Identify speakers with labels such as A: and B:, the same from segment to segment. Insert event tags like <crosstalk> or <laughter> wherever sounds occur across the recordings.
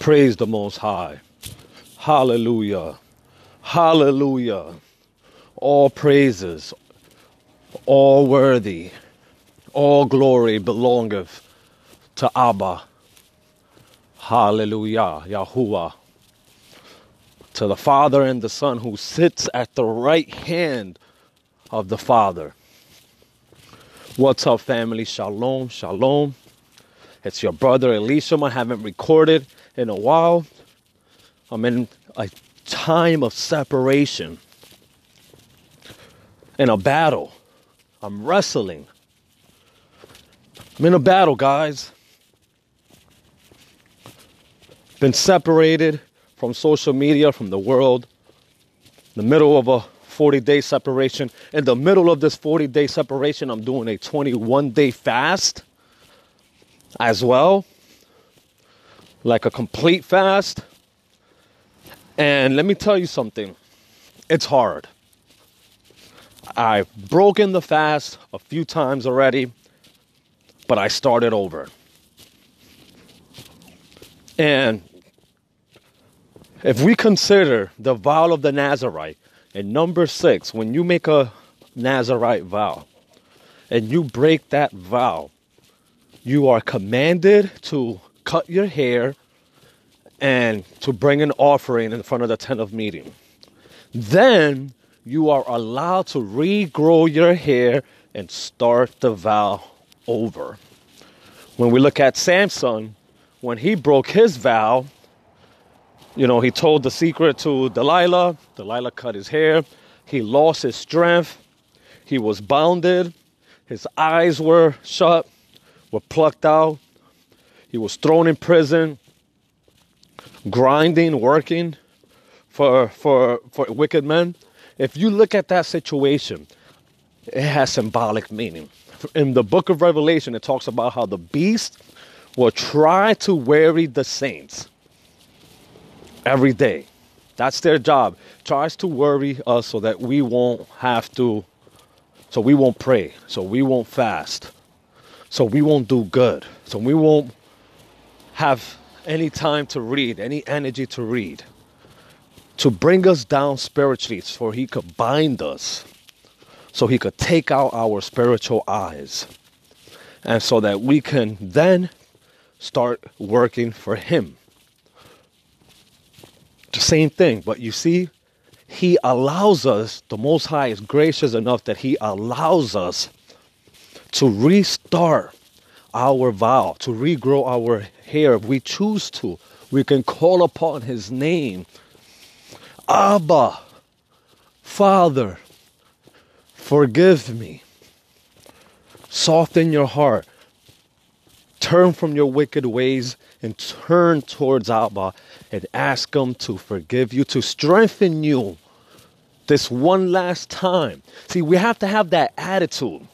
A: Praise the Most High. Hallelujah. Hallelujah. All praises, all worthy, all glory belongeth to Abba. Hallelujah. Yahuwah. To the Father and the Son who sits at the right hand of the Father. What's up, family? Shalom, shalom. It's your brother Elisham. I haven't recorded in a while. I'm in a time of separation, in a battle. I'm wrestling. I'm in a battle, guys. Been separated from social media, from the world, in the middle of a 40 day separation. In the middle of this 40 day separation, I'm doing a 21 day fast as well, like a complete fast. And let me tell you something it's hard. I've broken the fast a few times already, but I started over. And if we consider the vow of the Nazarite in number six, when you make a Nazarite vow and you break that vow, you are commanded to cut your hair and to bring an offering in front of the tent of meeting. Then you are allowed to regrow your hair and start the vow over. When we look at Samson, when he broke his vow, you know, he told the secret to Delilah. Delilah cut his hair. He lost his strength. He was bounded. His eyes were shut, were plucked out. He was thrown in prison, grinding, working for, for, for wicked men. If you look at that situation, it has symbolic meaning. In the book of Revelation, it talks about how the beast will try to weary the saints every day. That's their job. Tries to worry us so that we won't have to, so we won't pray, so we won't fast, so we won't do good, so we won't have any time to read, any energy to read, to bring us down spiritually for he could bind us, so he could take out our spiritual eyes, and so that we can then start working for him. The same thing, but you see, he allows us, the Most High is gracious enough that he allows us to restart our vow, to regrow our hair if we choose to. We can call upon his name. Abba, Father, forgive me. Soften your heart. Turn from your wicked ways and turn towards Abba and ask Him to forgive you, to strengthen you this one last time. See, we have to have that attitude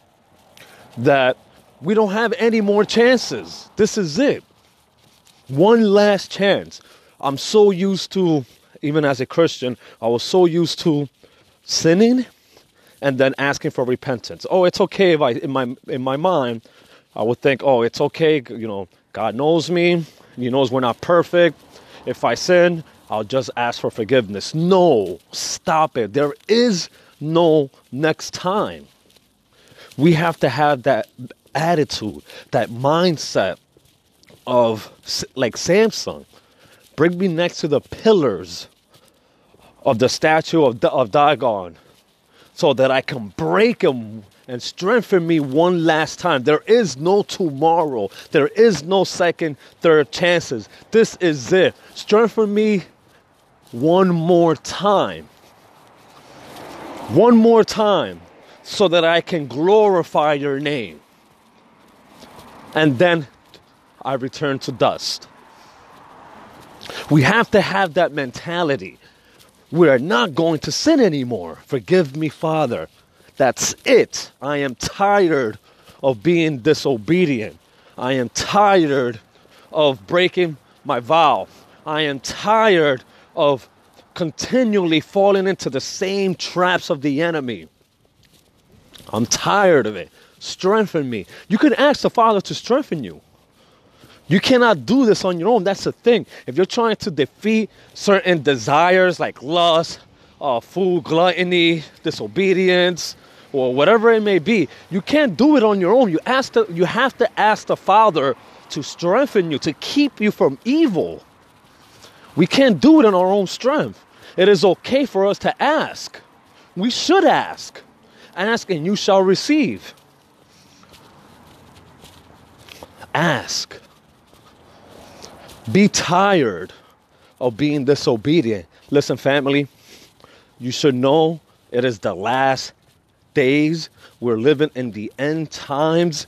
A: that we don't have any more chances. This is it. One last chance. I'm so used to, even as a Christian, I was so used to sinning and then asking for repentance. Oh, it's okay if I, in my in my mind, I would think, oh, it's okay. You know, God knows me. He knows we're not perfect. If I sin, I'll just ask for forgiveness. No, stop it. There is no next time. We have to have that attitude, that mindset of like Samson. Bring me next to the pillars of the statue of, of Dagon so that I can break them and strengthen me one last time. There is no tomorrow. There is no second, third chances. This is it. Strengthen me one more time. One more time so that I can glorify your name. And then I return to dust. We have to have that mentality. We are not going to sin anymore. Forgive me, Father. That's it. I am tired of being disobedient. I am tired of breaking my vow. I am tired of continually falling into the same traps of the enemy. I'm tired of it. Strengthen me. You can ask the Father to strengthen you. You cannot do this on your own. That's the thing. If you're trying to defeat certain desires like lust, uh, food, gluttony, disobedience, or whatever it may be, you can't do it on your own. You ask the, you have to ask the Father to strengthen you, to keep you from evil. We can't do it in our own strength. It is okay for us to ask. We should ask. Ask and you shall receive. Ask. Be tired of being disobedient. Listen, family, you should know it is the last days. We're living in the end times.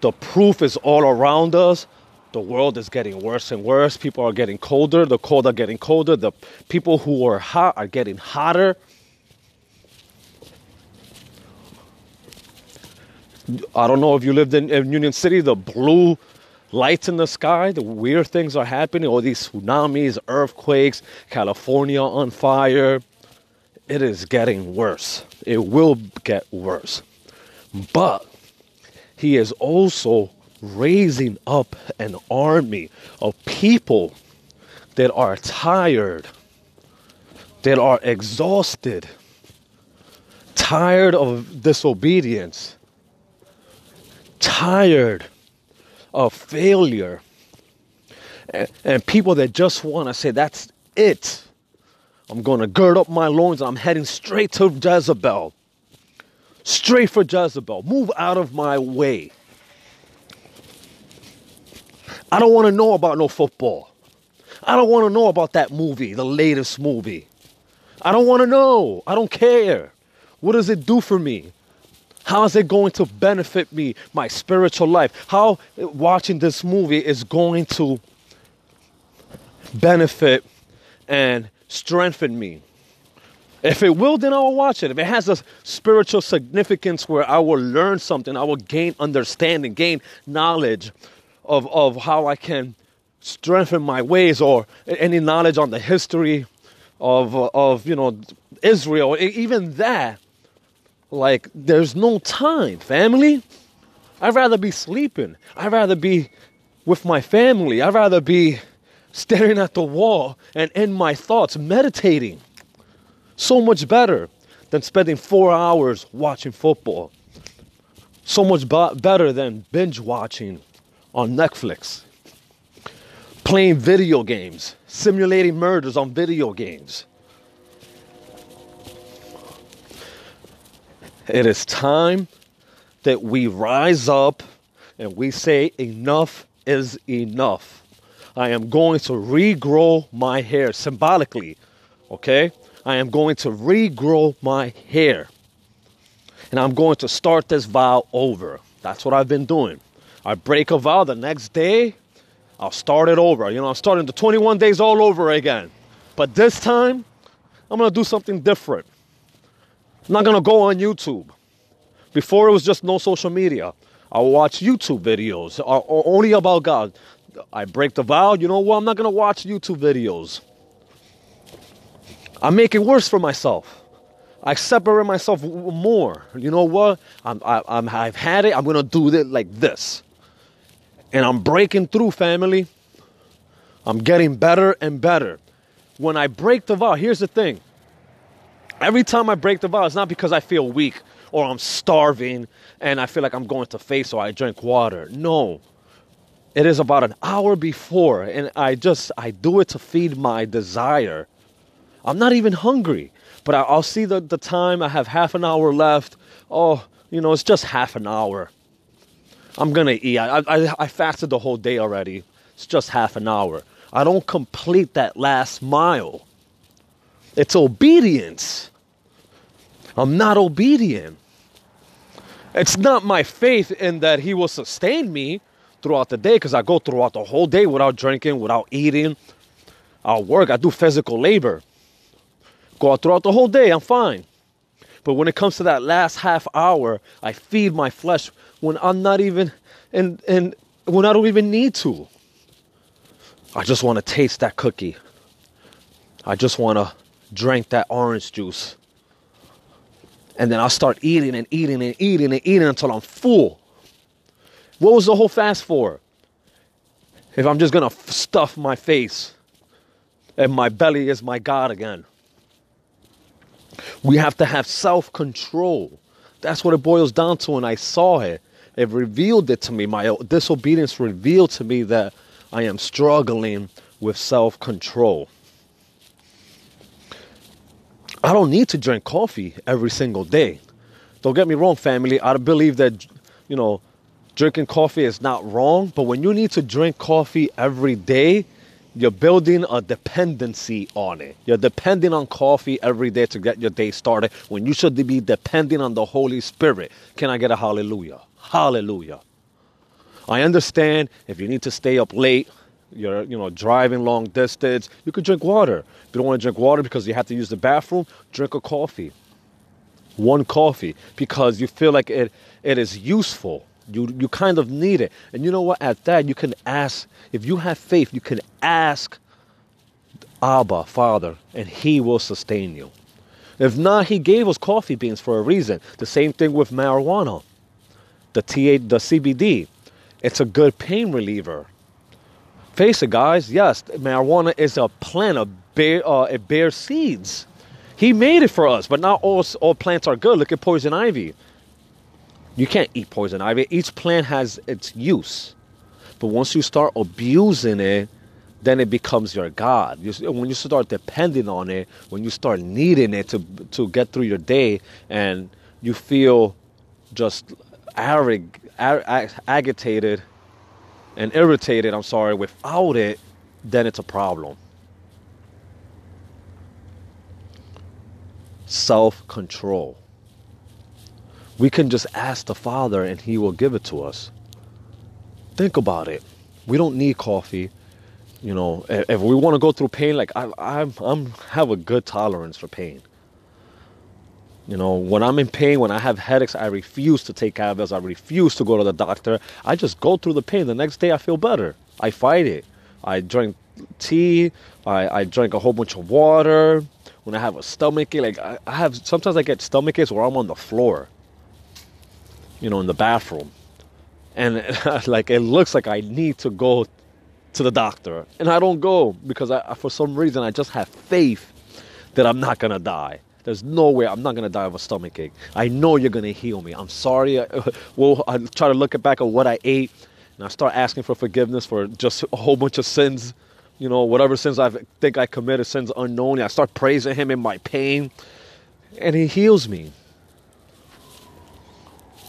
A: The proof is all around us. The world is getting worse and worse. People are getting colder. The cold are getting colder. The people who are hot are getting hotter. I don't know if you lived in, in Union City, the blue lights in the sky, the weird things are happening, all these tsunamis, earthquakes, California on fire. It is getting worse. It will get worse. But he is also raising up an army of people that are tired, that are exhausted, tired of disobedience, tired of failure and, and people that just want to say, that's it. I'm going to gird up my loins. I'm heading straight to Jezebel. Straight for Jezebel. Move out of my way. I don't want to know about no football. I don't want to know about that movie, the latest movie. I don't want to know. I don't care. What does it do for me? How is it going to benefit me, my spiritual life? How watching this movie is going to benefit and strengthen me? If it will, then I will watch it. If it has a spiritual significance where I will learn something, I will gain understanding, gain knowledge of, of how I can strengthen my ways or any knowledge on the history of, of you know, Israel, even that like, there's no time, family. I'd rather be sleeping. I'd rather be with my family. I'd rather be staring at the wall and in my thoughts, meditating. So much better than spending four hours watching football. So much better than binge watching on Netflix. Playing video games, simulating murders on video games. It is time that we rise up and we say, enough is enough. I am going to regrow my hair symbolically, okay? I am going to regrow my hair. And I'm going to start this vow over. That's what I've been doing. I break a vow the next day, I'll start it over. You know, I'm starting the 21 days all over again. But this time, I'm going to do something different. I'm not gonna go on YouTube. Before it was just no social media. I watch YouTube videos uh, only about God. I break the vow. You know what? I'm not gonna watch YouTube videos. I make it worse for myself. I separate myself more. You know what? I'm, I, am i have had it. I'm gonna do it like this, and I'm breaking through, family. I'm getting better and better. When I break the vow, here's the thing. Every time I break the vow, it's not because I feel weak or I'm starving and I feel like I'm going to face or I drink water. No. It is about an hour before and I just I do it to feed my desire. I'm not even hungry, but I'll see the, the time. I have half an hour left. Oh, you know, it's just half an hour. I'm gonna eat. I, I, I fasted the whole day already. It's just half an hour. I don't complete that last mile. It's obedience. I'm not obedient. It's not my faith in that He will sustain me throughout the day because I go throughout the whole day without drinking, without eating. I'll work, I do physical labor. Go out throughout the whole day, I'm fine. But when it comes to that last half hour, I feed my flesh when I'm not even, and, and when I don't even need to. I just want to taste that cookie. I just want to drink that orange juice. And then I'll start eating and eating and eating and eating until I'm full. What was the whole fast for? If I'm just to stuff my face and my belly is my God again. We have to have self control. That's what it boils down to. And I saw it. It revealed it to me. My disobedience revealed to me that I am struggling with self control. I don't need to drink coffee every single day. Don't get me wrong, family. I believe that, you know, drinking coffee is not wrong, but when you need to drink coffee every day, you're building a dependency on it. You're depending on coffee every day to get your day started when you should be depending on the Holy Spirit. Can I get a hallelujah? Hallelujah. I understand if you need to stay up late, you're you know driving long distance, you could drink water. If you don't want to drink water because you have to use the bathroom, drink a coffee. One coffee because you feel like it it is useful. You you kind of need it. And you know what? At that you can ask if you have faith, you can ask Abba, Father, and He will sustain you. If not, He gave us coffee beans for a reason. The same thing with marijuana, the TA, the CBD. It's a good pain reliever. Face it, guys. Yes, marijuana is a plant. A bear, uh, it bears seeds. He made it for us, but not all all plants are good. Look at poison ivy. You can't eat poison ivy. Each plant has its use. But once you start abusing it, then it becomes your God. You, when you start depending on it, when you start needing it to to get through your day, and you feel just arrig, ag, agitated and irritated, I'm sorry, without it, then it's a problem. Self control. We can just ask the Father and He will give it to us. Think about it. We don't need coffee. You know, if we want to go through pain, like I, I'm, I'm have a good tolerance for pain. You know, when I'm in pain, when I have headaches, I refuse to take Advil. I refuse to go to the doctor. I just go through the pain. The next day, I feel better. I fight it. I drink tea. I, I drink a whole bunch of water. When I have a stomach ache, like I, have sometimes I get stomach aches where I'm on the floor. You know, in the bathroom and <laughs> like it looks like I need to go to the doctor, and I don't go because I, for some reason I just have faith that I'm not gonna die. There's no way I'm not gonna die of a stomach ache. I know you're gonna heal me. I'm sorry. <laughs> Well, I try to look back at what I ate, and I start asking for forgiveness for just a whole bunch of sins. You know, whatever sins I think I committed, sins unknown. I start praising Him in my pain, and He heals me.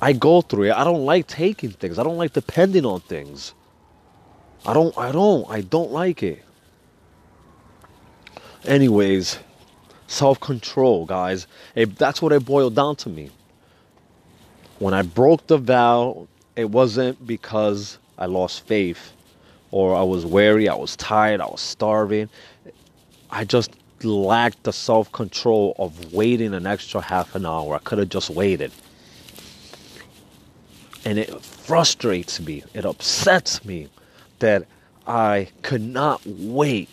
A: I go through it. I don't like taking things. I don't like depending on things. I don't I don't I don't like it. Anyways, self-control, guys. It, that's what it boiled down to me. When I broke the vow, it wasn't because I lost faith or I was weary, I was tired, I was starving. I just lacked the self-control of waiting an extra half an hour. I could have just waited and it frustrates me, it upsets me that I could not wait.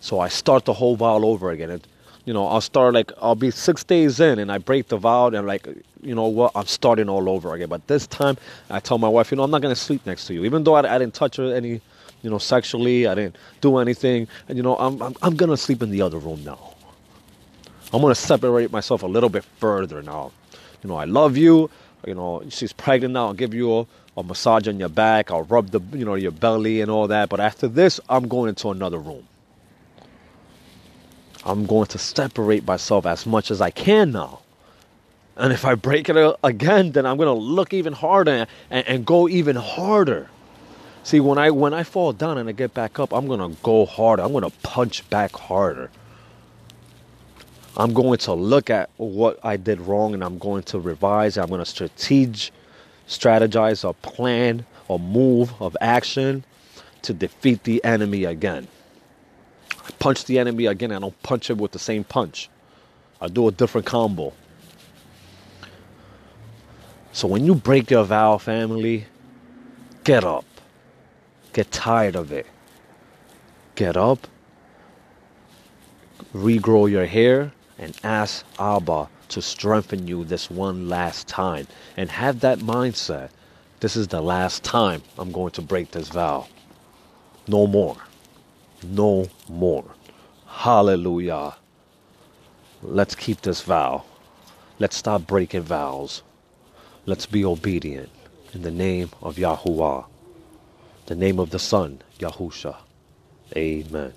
A: So I start the whole vow over again. And, you know, I'll start like, I'll be six days in and I break the vow and like, you know what, I'm starting all over again. But this time I tell my wife, you know, I'm not going to sleep next to you. Even though I, I didn't touch her any, you know, sexually, I didn't do anything. And, you know, I'm, I'm, I'm going to sleep in the other room now. I'm going to separate myself a little bit further now. You know, I love you you know, she's pregnant now, I'll give you a, a massage on your back, I'll rub the, you know, your belly and all that. But after this, I'm going into another room. I'm going to separate myself as much as I can now. And if I break it again, then I'm going to look even harder and, and, go even harder. See, when I when I fall down and I get back up, I'm going to go harder. I'm going to punch back harder. I'm going to look at what I did wrong and I'm going to revise. I'm going to strategize, strategize a plan, a move of action to defeat the enemy again. Punch the enemy again. I don't punch him with the same punch. I do a different combo. So when you break your vow, family, get up. Get tired of it. Get up. Regrow your hair and ask Abba to strengthen you this one last time. And have that mindset. This is the last time I'm going to break this vow. No more. No more. Hallelujah. Let's keep this vow. Let's stop breaking vows. Let's be obedient in the name of Yahuwah, the name of the Son, Yahusha. Amen.